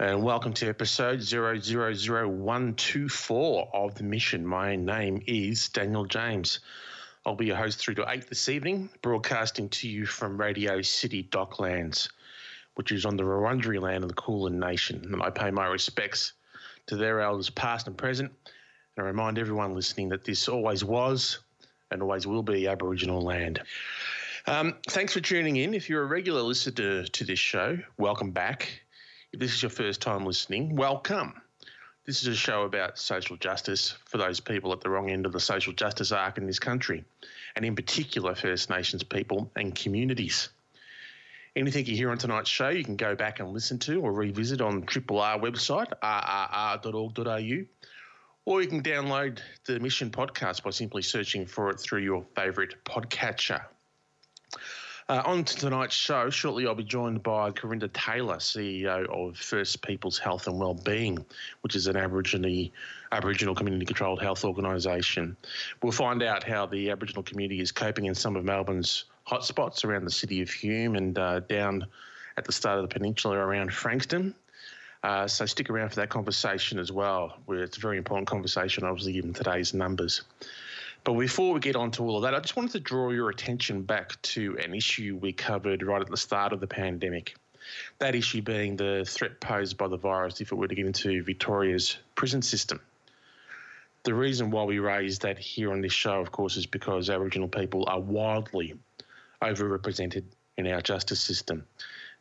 and welcome to episode 000124 of The Mission. My name is Daniel James. I'll be your host through to 8 this evening, broadcasting to you from Radio City Docklands, which is on the Wurundjeri land of the Kulin Nation. And I pay my respects to their elders, past and present, and I remind everyone listening that this always was and always will be Aboriginal land. Um, thanks for tuning in. If you're a regular listener to this show, welcome back. If this is your first time listening, welcome. This is a show about social justice for those people at the wrong end of the social justice arc in this country, and in particular, First Nations people and communities. Anything you hear on tonight's show, you can go back and listen to or revisit on Triple R website, rrr.org.au, or you can download the Mission podcast by simply searching for it through your favourite podcatcher. Uh, on to tonight's show, shortly I'll be joined by Karinda Taylor, CEO of First People's Health and Wellbeing, which is an Aboriginal, Aboriginal community controlled health organisation. We'll find out how the Aboriginal community is coping in some of Melbourne's hotspots around the city of Hume and uh, down at the start of the peninsula around Frankston. Uh, so stick around for that conversation as well, it's a very important conversation, obviously, given today's numbers. But before we get on to all of that, I just wanted to draw your attention back to an issue we covered right at the start of the pandemic. That issue being the threat posed by the virus if it were to get into Victoria's prison system. The reason why we raised that here on this show, of course, is because Aboriginal people are wildly overrepresented in our justice system.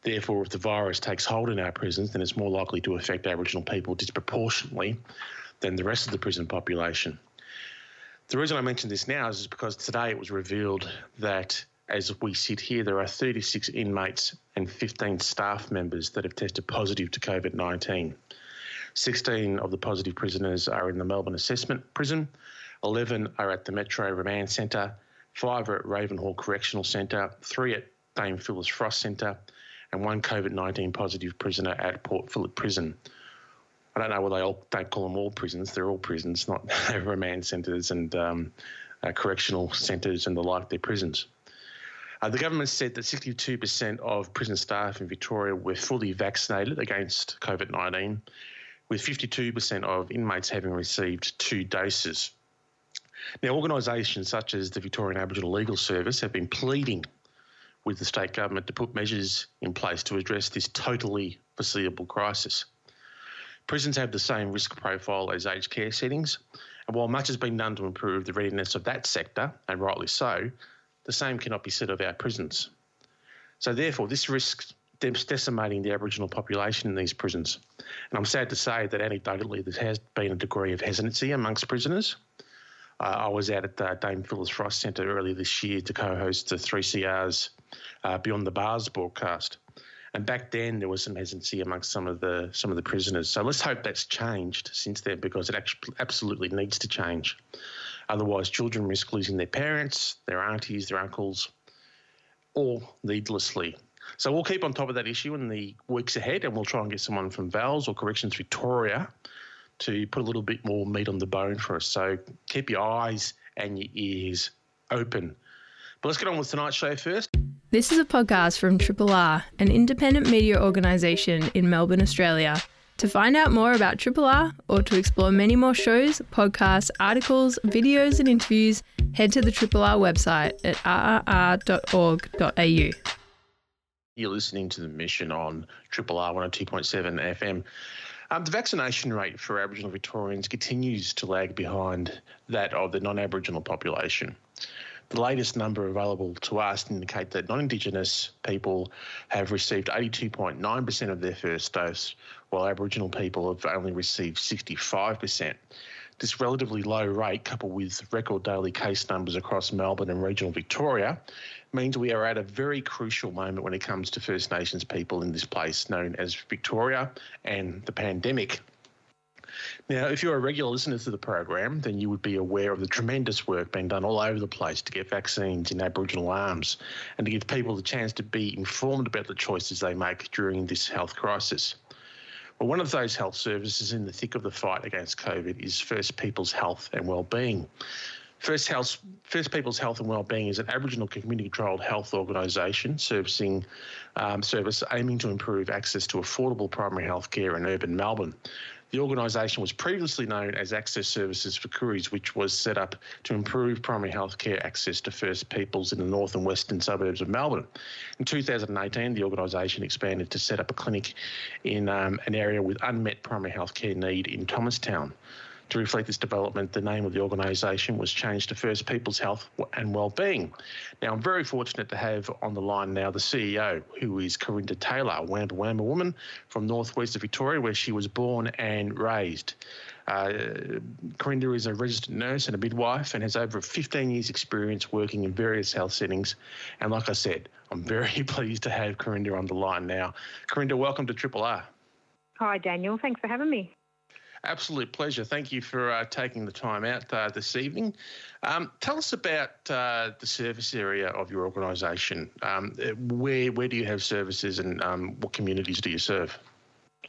Therefore, if the virus takes hold in our prisons, then it's more likely to affect Aboriginal people disproportionately than the rest of the prison population. The reason I mention this now is because today it was revealed that as we sit here, there are 36 inmates and 15 staff members that have tested positive to COVID 19. 16 of the positive prisoners are in the Melbourne Assessment Prison, 11 are at the Metro Remand Centre, 5 are at Ravenhall Correctional Centre, 3 at Dame Phyllis Frost Centre, and one COVID 19 positive prisoner at Port Phillip Prison. I don't know why they all don't call them all prisons. They're all prisons, not remand centres and um, uh, correctional centres and the like. They're prisons. Uh, the government said that 62% of prison staff in Victoria were fully vaccinated against COVID 19, with 52% of inmates having received two doses. Now, organisations such as the Victorian Aboriginal Legal Service have been pleading with the state government to put measures in place to address this totally foreseeable crisis. Prisons have the same risk profile as aged care settings, and while much has been done to improve the readiness of that sector, and rightly so, the same cannot be said of our prisons. So, therefore, this risks decimating the Aboriginal population in these prisons. And I'm sad to say that anecdotally, there has been a degree of hesitancy amongst prisoners. Uh, I was out at the Dame Phyllis Frost Centre earlier this year to co host the 3CR's uh, Beyond the Bars broadcast. And back then, there was some hesitancy amongst some of the some of the prisoners. So let's hope that's changed since then, because it actually absolutely needs to change. Otherwise, children risk losing their parents, their aunties, their uncles, all needlessly. So we'll keep on top of that issue in the weeks ahead, and we'll try and get someone from VALS or Corrections Victoria to put a little bit more meat on the bone for us. So keep your eyes and your ears open. But let's get on with tonight's show first. This is a podcast from Triple R, an independent media organisation in Melbourne, Australia. To find out more about Triple R or to explore many more shows, podcasts, articles, videos, and interviews, head to the Triple R website at rrr.org.au. You're listening to the mission on Triple R 102.7 FM. Um, the vaccination rate for Aboriginal Victorians continues to lag behind that of the non Aboriginal population. The latest number available to us indicate that non-Indigenous people have received 82.9% of their first dose, while Aboriginal people have only received 65%. This relatively low rate, coupled with record daily case numbers across Melbourne and regional Victoria, means we are at a very crucial moment when it comes to First Nations people in this place known as Victoria and the pandemic. Now, if you're a regular listener to the program, then you would be aware of the tremendous work being done all over the place to get vaccines in Aboriginal arms and to give people the chance to be informed about the choices they make during this health crisis. Well, one of those health services in the thick of the fight against COVID is First People's Health and Wellbeing. First, Health, First People's Health and Wellbeing is an Aboriginal community-controlled health organisation servicing um, service aiming to improve access to affordable primary health care in urban Melbourne. The organisation was previously known as Access Services for Kooris, which was set up to improve primary health care access to First Peoples in the north and western suburbs of Melbourne. In 2018, the organisation expanded to set up a clinic in um, an area with unmet primary health care need in Thomastown. To reflect this development, the name of the organisation was changed to First People's Health and Wellbeing. Now, I'm very fortunate to have on the line now the CEO, who is Karinda Taylor, a Wamba Wamba woman from northwest of Victoria, where she was born and raised. Uh, Karinda is a registered nurse and a midwife and has over 15 years' experience working in various health settings. And like I said, I'm very pleased to have Karinda on the line now. Karinda, welcome to Triple R. Hi, Daniel. Thanks for having me. Absolute pleasure. Thank you for uh, taking the time out uh, this evening. Um, tell us about uh, the service area of your organisation. Um, where where do you have services, and um, what communities do you serve?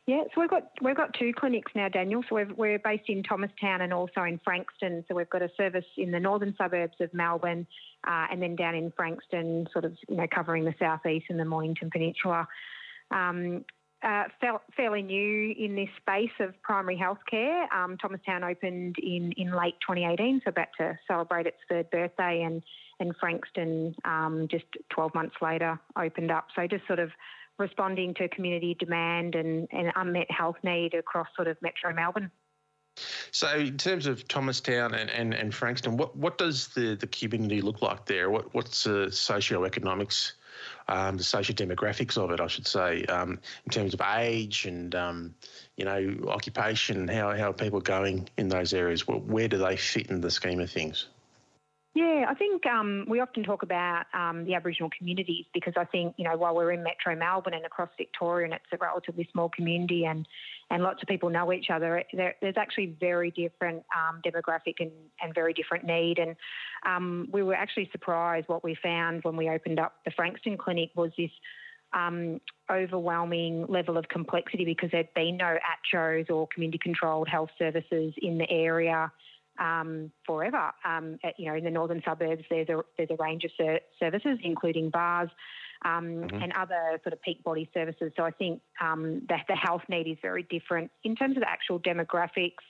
Yeah, so we've got we've got two clinics now, Daniel. So we we're based in Thomastown and also in Frankston. So we've got a service in the northern suburbs of Melbourne, uh, and then down in Frankston, sort of you know covering the southeast and the Mornington Peninsula. Um, uh, fairly new in this space of primary healthcare. Um, Thomastown opened in, in late 2018, so about to celebrate its third birthday, and and Frankston um, just 12 months later opened up. So just sort of responding to community demand and, and unmet health need across sort of Metro Melbourne. So, in terms of Thomastown and, and, and Frankston, what, what does the, the community look like there? What, what's the socioeconomics um, the social demographics of it, I should say, um, in terms of age and um, you know occupation, how how are people going in those areas? Well, where do they fit in the scheme of things? Yeah, I think um, we often talk about um, the Aboriginal communities because I think, you know, while we're in Metro Melbourne and across Victoria and it's a relatively small community and, and lots of people know each other, there's actually very different um, demographic and, and very different need. And um, we were actually surprised what we found when we opened up the Frankston Clinic was this um, overwhelming level of complexity because there'd been no ACCHOs or community controlled health services in the area um, forever. Um, at, you know, in the northern suburbs, there's a there's a range of ser- services, including bars um, mm-hmm. and other sort of peak body services. So I think um, that the health need is very different in terms of the actual demographics.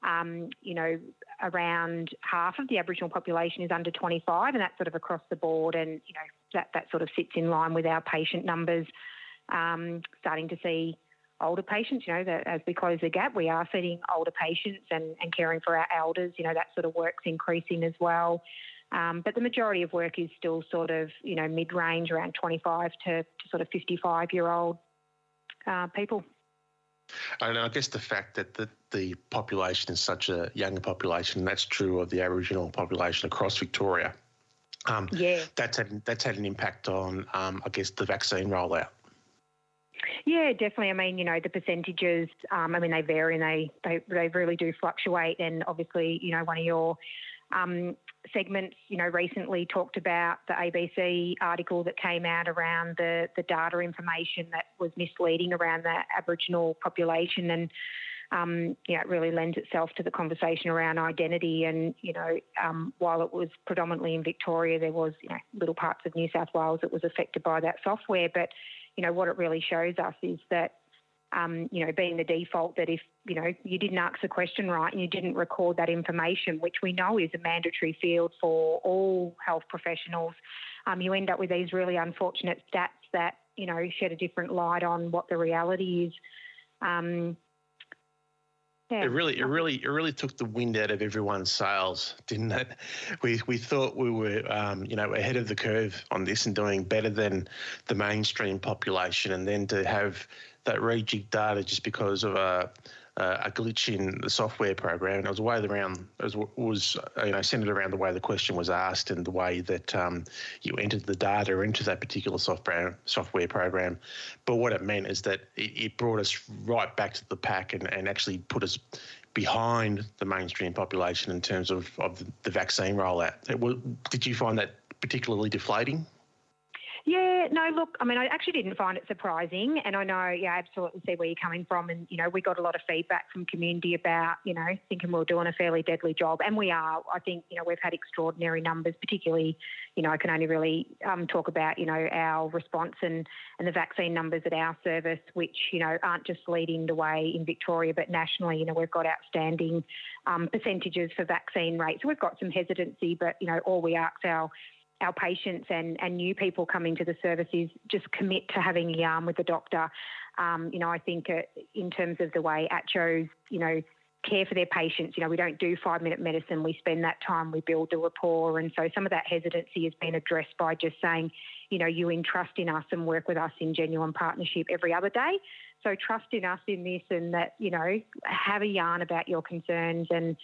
Um, you know, around half of the Aboriginal population is under 25, and that's sort of across the board. And you know, that that sort of sits in line with our patient numbers. Um, starting to see older patients. You know, that as we close the gap, we are seeing older patients and, and caring for our elders. You know, that sort of work's increasing as well. Um, but the majority of work is still sort of, you know, mid range around 25 to, to sort of 55 year old uh, people. And I guess the fact that the, the population is such a younger population, and that's true of the Aboriginal population across Victoria. Um, yeah. That's had, that's had an impact on, um, I guess, the vaccine rollout. Yeah, definitely. I mean, you know, the percentages, um, I mean, they vary and they, they, they really do fluctuate. And obviously, you know, one of your um, segments, you know, recently talked about the ABC article that came out around the, the data information that was misleading around the Aboriginal population. And, um, you know, it really lends itself to the conversation around identity. And, you know, um, while it was predominantly in Victoria, there was, you know, little parts of New South Wales that was affected by that software. But, you know, what it really shows us is that, um, you know, being the default that if, you know, you didn't ask the question right and you didn't record that information, which we know is a mandatory field for all health professionals, um, you end up with these really unfortunate stats that, you know, shed a different light on what the reality is. Um, yeah. It really, it really, it really took the wind out of everyone's sails, didn't it? We we thought we were, um, you know, ahead of the curve on this and doing better than the mainstream population, and then to have that rejig data just because of a uh, a glitch in the software program, and it was way around. It was, was you know centered around the way the question was asked and the way that um, you entered the data into that particular software software program. But what it meant is that it, it, brought us right back to the pack and, and actually put us behind the mainstream population in terms of, of the vaccine rollout. Did you find that particularly deflating? Yeah, no, look, I mean, I actually didn't find it surprising. And I know, yeah, I absolutely see where you're coming from. And, you know, we got a lot of feedback from community about, you know, thinking we are doing a fairly deadly job. And we are. I think, you know, we've had extraordinary numbers, particularly, you know, I can only really um, talk about, you know, our response and, and the vaccine numbers at our service, which, you know, aren't just leading the way in Victoria, but nationally, you know, we've got outstanding um, percentages for vaccine rates. So we've got some hesitancy, but, you know, all we ask our our patients and, and new people coming to the service is just commit to having a yarn with the doctor. Um, you know, I think uh, in terms of the way ACCHOs, you know, care for their patients, you know, we don't do five minute medicine. We spend that time, we build the rapport. And so some of that hesitancy has been addressed by just saying, you know, you entrust in us and work with us in genuine partnership every other day. So trust in us in this and that, you know, have a yarn about your concerns. And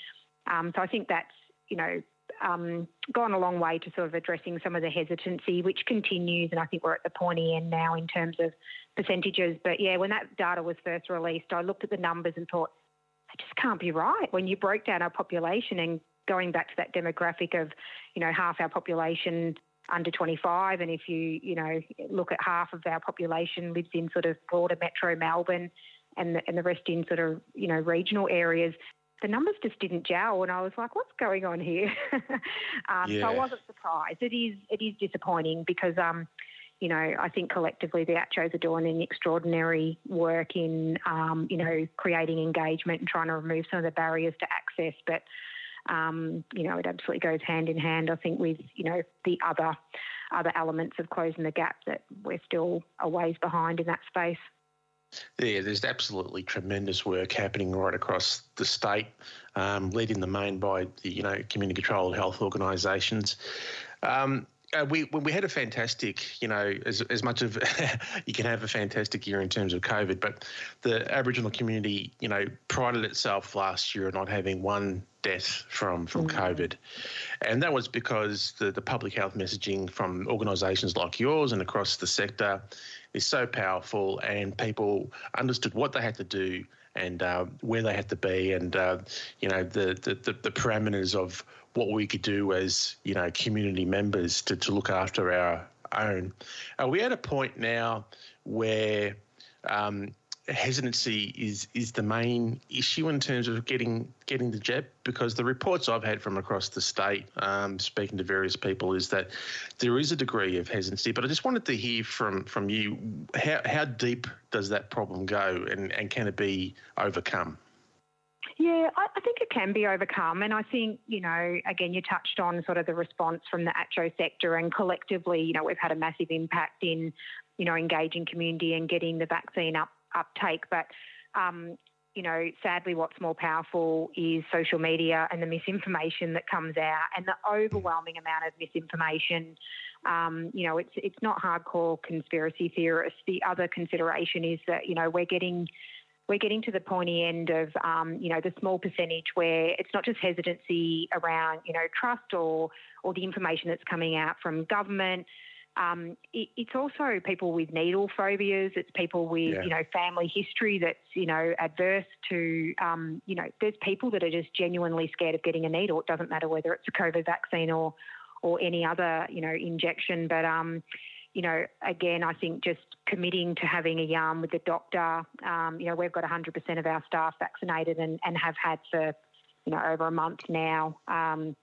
um, so I think that's, you know, um, gone a long way to sort of addressing some of the hesitancy, which continues. And I think we're at the pointy end now in terms of percentages. But yeah, when that data was first released, I looked at the numbers and thought, it just can't be right. When you broke down our population and going back to that demographic of, you know, half our population under 25, and if you, you know, look at half of our population lives in sort of broader metro Melbourne, and the, and the rest in sort of you know regional areas the numbers just didn't gel, and I was like, "What's going on here?" um, yeah. So I wasn't surprised. It is it is disappointing because, um, you know, I think collectively the ACCHOs are doing an extraordinary work in, um, you know, creating engagement and trying to remove some of the barriers to access. But, um, you know, it absolutely goes hand in hand. I think with you know the other other elements of closing the gap that we're still a ways behind in that space. There's absolutely tremendous work happening right across the state, um, led in the main by the you know community controlled health organisations. Um, uh, we we had a fantastic, you know, as, as much of you can have a fantastic year in terms of COVID, but the Aboriginal community, you know, prided itself last year on not having one death from from mm-hmm. COVID, and that was because the the public health messaging from organisations like yours and across the sector is so powerful, and people understood what they had to do and uh, where they had to be, and uh, you know the, the the parameters of what we could do as you know community members to, to look after our own. Are we at a point now where um, hesitancy is is the main issue in terms of getting getting the jab because the reports I've had from across the state, um, speaking to various people, is that there is a degree of hesitancy. But I just wanted to hear from from you how how deep does that problem go, and and can it be overcome? Yeah, I, I, think it can be overcome. And I think, you know, again, you touched on sort of the response from the ACCHO sector, and collectively, you know, we've had a massive impact in, you know, engaging community and getting the vaccine up uptake. But, um, you know, sadly, what's more powerful is social media and the misinformation that comes out, and the overwhelming amount of misinformation. Um, you know, it's it's not hardcore conspiracy theorists. The other consideration is that you know we're getting we're getting to the pointy end of, um, you know, the small percentage where it's not just hesitancy around, you know, trust or or the information that's coming out from government. Um, it, it's also people with needle phobias. It's people with, yeah. you know, family history that's, you know, adverse to, um, you know, there's people that are just genuinely scared of getting a needle. It doesn't matter whether it's a COVID vaccine or or any other, you know, injection. But um, you know, again, I think just committing to having a yarn with the doctor. Um, you know, we've got 100% of our staff vaccinated and, and have had for, you know, over a month now. Um,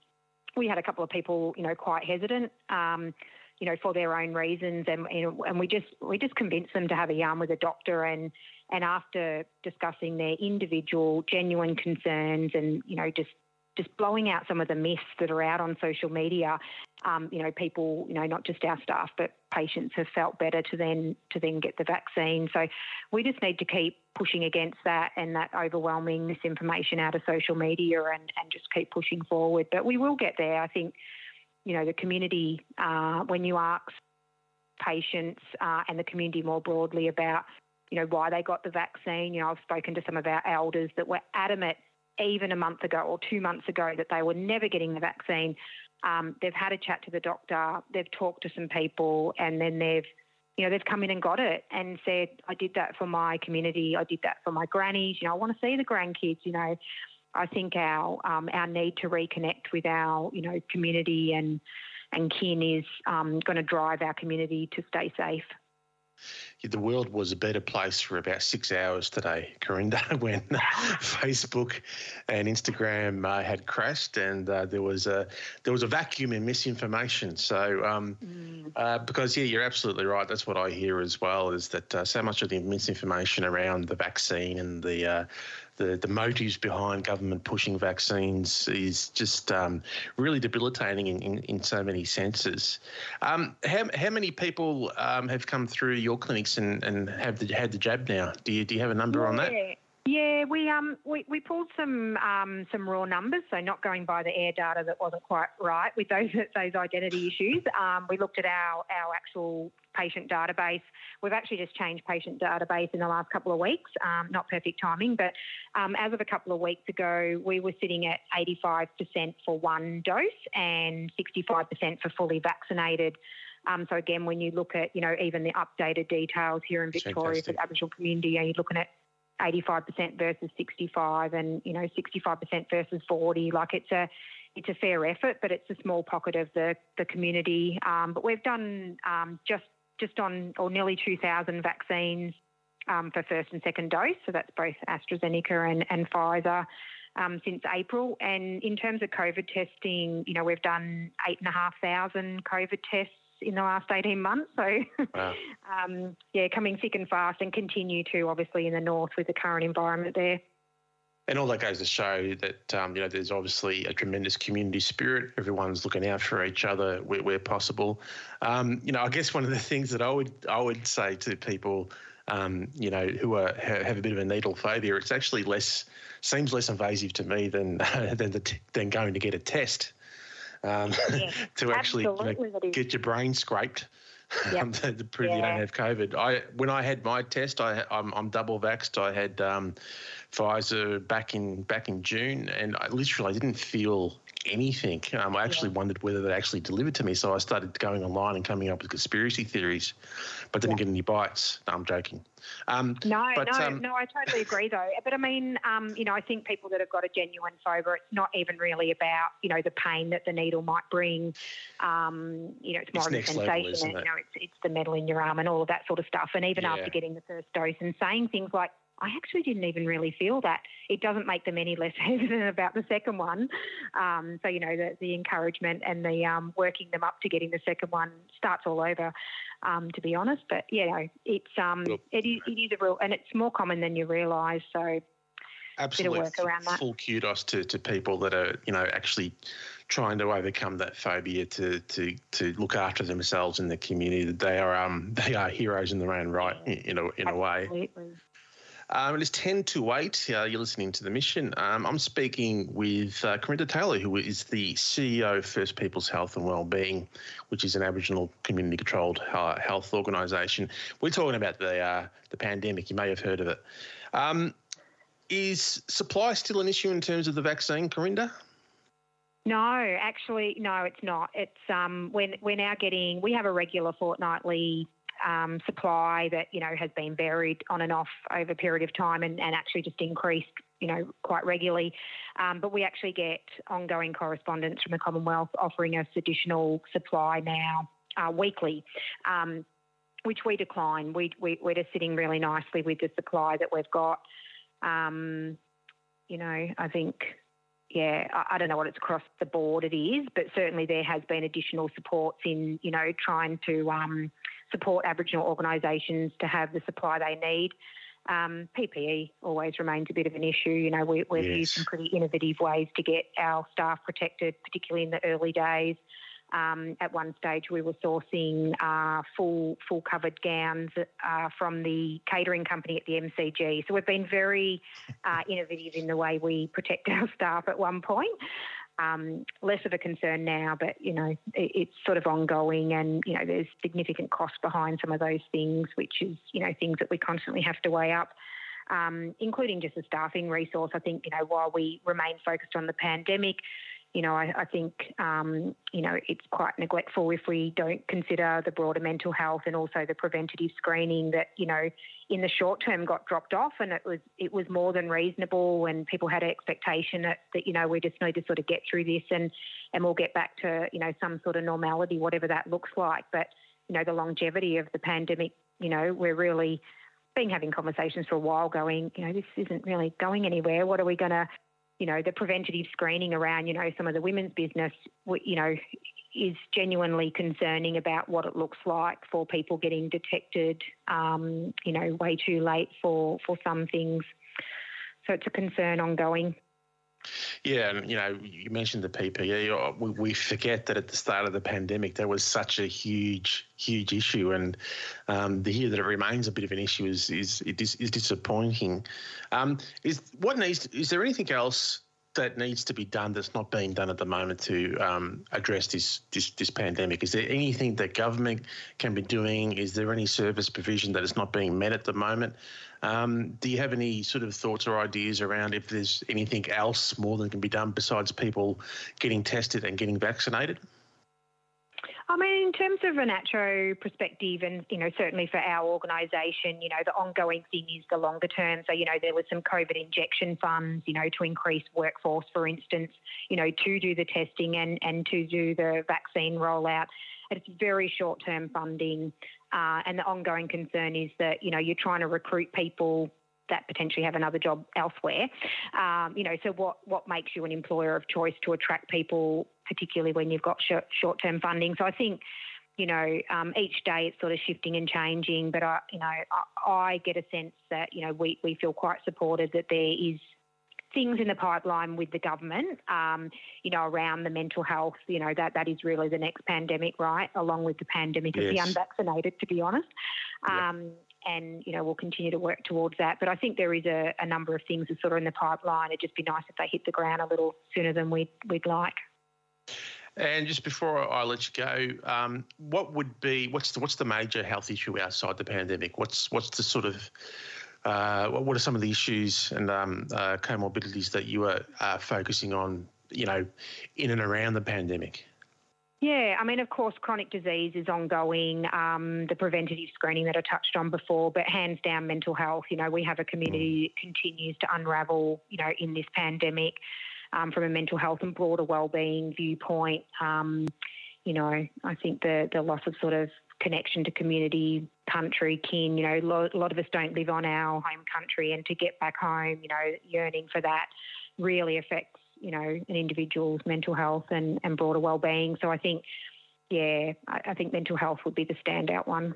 we had a couple of people, you know, quite hesitant, um, you know, for their own reasons, and you know, and we just we just convinced them to have a yarn with a doctor, and and after discussing their individual genuine concerns, and you know, just just blowing out some of the myths that are out on social media. Um, you know, people, you know, not just our staff, but patients have felt better to then to then get the vaccine. So we just need to keep pushing against that and that overwhelming misinformation out of social media and, and just keep pushing forward. But we will get there. I think, you know, the community, uh, when you ask patients uh, and the community more broadly about, you know, why they got the vaccine, you know, I've spoken to some of our elders that were adamant even a month ago or two months ago that they were never getting the vaccine. Um, they've had a chat to the doctor, they've talked to some people, and then they've, you know, they've come in and got it and said, I did that for my community, I did that for my grannies, you know, I want to see the grandkids, you know. I think our um, our need to reconnect with our you know community and and kin is um, going to drive our community to stay safe the world was a better place for about six hours today, Karinda, when Facebook and Instagram uh, had crashed, and uh, there was a there was a vacuum in misinformation. So, um, mm. uh, because yeah, you're absolutely right. That's what I hear as well. Is that uh, so much of the misinformation around the vaccine and the uh, the, the motives behind government pushing vaccines is just um, really debilitating in, in, in, so many senses. Um, how, how many people um, have come through your clinics and, and have the, had the jab now? Do you, do you have a number yeah. on that? Yeah, we um we, we pulled some um, some raw numbers, so not going by the air data that wasn't quite right with those those identity issues. Um, we looked at our our actual patient database. We've actually just changed patient database in the last couple of weeks. Um, not perfect timing, but um, as of a couple of weeks ago, we were sitting at 85% for one dose and 65% for fully vaccinated. Um, so again, when you look at you know even the updated details here in Victoria Fantastic. for the Aboriginal community, are you're looking at 85% versus 65 and, you know, 65% versus 40. Like it's a, it's a fair effort, but it's a small pocket of the, the community. Um, but we've done um, just, just on, or nearly 2,000 vaccines um, for first and second dose. So that's both AstraZeneca and, and Pfizer. Um, since April. And in terms of COVID testing, you know, we've done 8,500 COVID tests in the last 18 months. So, wow. um, yeah, coming thick and fast and continue to, obviously, in the north with the current environment there. And all that goes to show that um, you know there's obviously a tremendous community spirit. Everyone's looking out for each other where, where possible. Um, you know, I guess one of the things that I would I would say to people, um, you know, who are have a bit of a needle phobia, it's actually less seems less invasive to me than than the, than going to get a test um, yeah, to actually you know, get your brain scraped. Yep. Um, to, prove yeah. you don't have COVID. I when I had my test, I I'm, I'm double vaxxed. I had um, Pfizer back in back in June, and I literally didn't feel anything. Um, I actually yeah. wondered whether they actually delivered to me, so I started going online and coming up with conspiracy theories, but didn't yeah. get any bites. No, I'm joking. Um, no, but, no, um, no. I totally agree, though. But I mean, um, you know, I think people that have got a genuine phobia, it's not even really about you know the pain that the needle might bring. Um, you know, it's more it's of a sensation. Level, it? You know, it's it's the metal in your arm and all of that sort of stuff. And even yeah. after getting the first dose and saying things like, I actually didn't even really feel that. It doesn't make them any less hesitant about the second one. Um, so, you know, the, the encouragement and the um, working them up to getting the second one starts all over, um, to be honest. But, you know, it's, um, it, is, it is a real, and it's more common than you realise. So, absolutely work around that. full kudos to, to people that are, you know, actually trying to overcome that phobia to to to look after themselves in the community. That they are um they are heroes in their own right in a in a way. Um, it is 10 to 8. Uh, you're listening to The Mission. Um, I'm speaking with uh, Karinda Taylor, who is the CEO of First Peoples Health and Wellbeing, which is an Aboriginal community controlled uh, health organisation. We're talking about the, uh, the pandemic. You may have heard of it. Um, is supply still an issue in terms of the vaccine, Karinda? No, actually, no, it's not. It's um, we're, we're now getting, we have a regular fortnightly um, supply that you know has been varied on and off over a period of time and, and actually just increased you know quite regularly. Um, but we actually get ongoing correspondence from the Commonwealth offering us additional supply now uh, weekly. Um, which we decline. We, we, we're just sitting really nicely with the supply that we've got. Um, you know, I think yeah, I, don't know what it's across the board it is, but certainly there has been additional supports in, you know, trying to um, support Aboriginal organisations to have the supply they need. Um, PPE always remains a bit of an issue. You know, we, have yes. used some pretty innovative ways to get our staff protected, particularly in the early days. Um, at one stage, we were sourcing uh, full full covered gowns uh, from the catering company at the MCG. So we've been very uh, innovative in the way we protect our staff. At one point, um, less of a concern now, but you know it, it's sort of ongoing, and you know there's significant cost behind some of those things, which is you know things that we constantly have to weigh up. Um, including just a staffing resource. I think, you know, while we remain focused on the pandemic, you know, I, I think, um, you know, it's quite neglectful if we don't consider the broader mental health and also the preventative screening that, you know, in the short term got dropped off and it was it was more than reasonable and people had an expectation that, that you know, we just need to sort of get through this and, and we'll get back to, you know, some sort of normality, whatever that looks like. But, you know, the longevity of the pandemic, you know, we're really been having conversations for a while going, you know, this isn't really going anywhere. What are we going to you know, the preventative screening around, you know, some of the women's business, you know, is genuinely concerning about what it looks like for people getting detected, um, you know, way too late for, for some things. So it's a concern ongoing. Yeah, and you know, you mentioned the PPE. We, we forget that at the start of the pandemic, there was such a huge, huge issue, and um, to hear that it remains a bit of an issue is is is, is disappointing. Um, is what needs? Is there anything else that needs to be done that's not being done at the moment to um, address this, this, this pandemic? Is there anything that government can be doing? Is there any service provision that is not being met at the moment? Um, do you have any sort of thoughts or ideas around if there's anything else more than can be done besides people getting tested and getting vaccinated? I mean, in terms of an ACCHO perspective, and you know, certainly for our organisation, you know, the ongoing thing is the longer term. So, you know, there was some COVID injection funds, you know, to increase workforce, for instance, you know, to do the testing and and to do the vaccine rollout. It's very short term funding, uh, and the ongoing concern is that you know you're trying to recruit people that potentially have another job elsewhere. Um, you know, so what what makes you an employer of choice to attract people, particularly when you've got short term funding? So I think. You know, um, each day it's sort of shifting and changing, but I, you know, I, I get a sense that you know we, we feel quite supported that there is things in the pipeline with the government, um, you know, around the mental health. You know, that that is really the next pandemic, right? Along with the pandemic yes. of the unvaccinated, to be honest. Um, And you know, we'll continue to work towards that. But I think there is a, a number of things that sort of in the pipeline. It'd just be nice if they hit the ground a little sooner than we'd we'd like. And just before I let you go, um, what would be what's the what's the major health issue outside the pandemic? What's what's the sort of uh, what are some of the issues and um, uh, comorbidities that you are uh, focusing on, you know, in and around the pandemic? Yeah, I mean, of course, chronic disease is ongoing, um, the preventative screening that I touched on before, but hands down, mental health. You know, we have a community mm. that continues to unravel, you know, in this pandemic um, from a mental health and broader wellbeing viewpoint. Um, you know, I think the, the loss of sort of connection to community, country, kin. You know, a lot of us don't live on our home country, and to get back home, you know, yearning for that really affects, you know, an individual's mental health and, and broader well-being. So I think, yeah, I, I think mental health would be the standout one.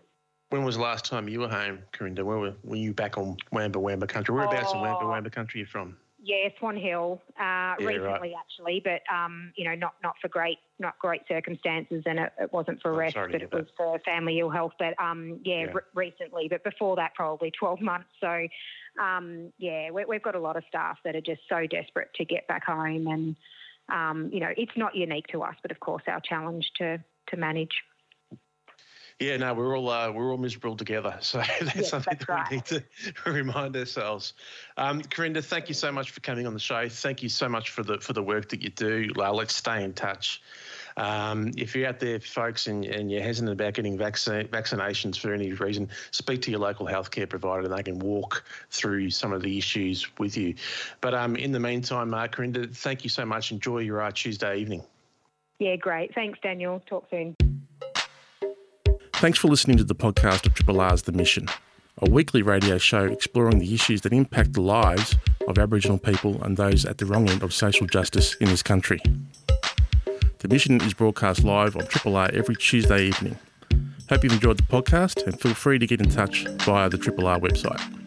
When was the last time you were home, Karinda? Where were, were you back on Wamba Wamba country? Whereabouts oh, in Wamba Wamba country are you from? Yeah, Swan Hill, uh, yeah, recently right. actually, but um, you know, not not for great not great circumstances, and it, it wasn't for rest, but it that. was for family ill health. But um, yeah, yeah. recently, but before that, probably twelve months. So um, yeah, we, have got a lot of staff that are just so desperate to get back home, and um, you know, it's not unique to us, but of course, our challenge to to manage. Yeah, no, we're all uh, we're all miserable together. So that's yes, something that's that right. we need to remind ourselves. Um, Karinda, thank you so much for coming on the show. Thank you so much for the for the work that you do. Uh, let's stay in touch. Um, if you're out there, folks, and, and you're hesitant about getting vaccine, vaccinations for any reason, speak to your local healthcare provider and they can walk through some of the issues with you. But um, in the meantime, uh, Karinda, thank you so much. Enjoy your uh, Tuesday evening. Yeah, great. Thanks, Daniel. Talk soon. Thanks for listening to the podcast of Triple R's The Mission, a weekly radio show exploring the issues that impact the lives of Aboriginal people and those at the wrong end of social justice in this country. The Mission is broadcast live on Triple R every Tuesday evening. Hope you've enjoyed the podcast and feel free to get in touch via the Triple R website.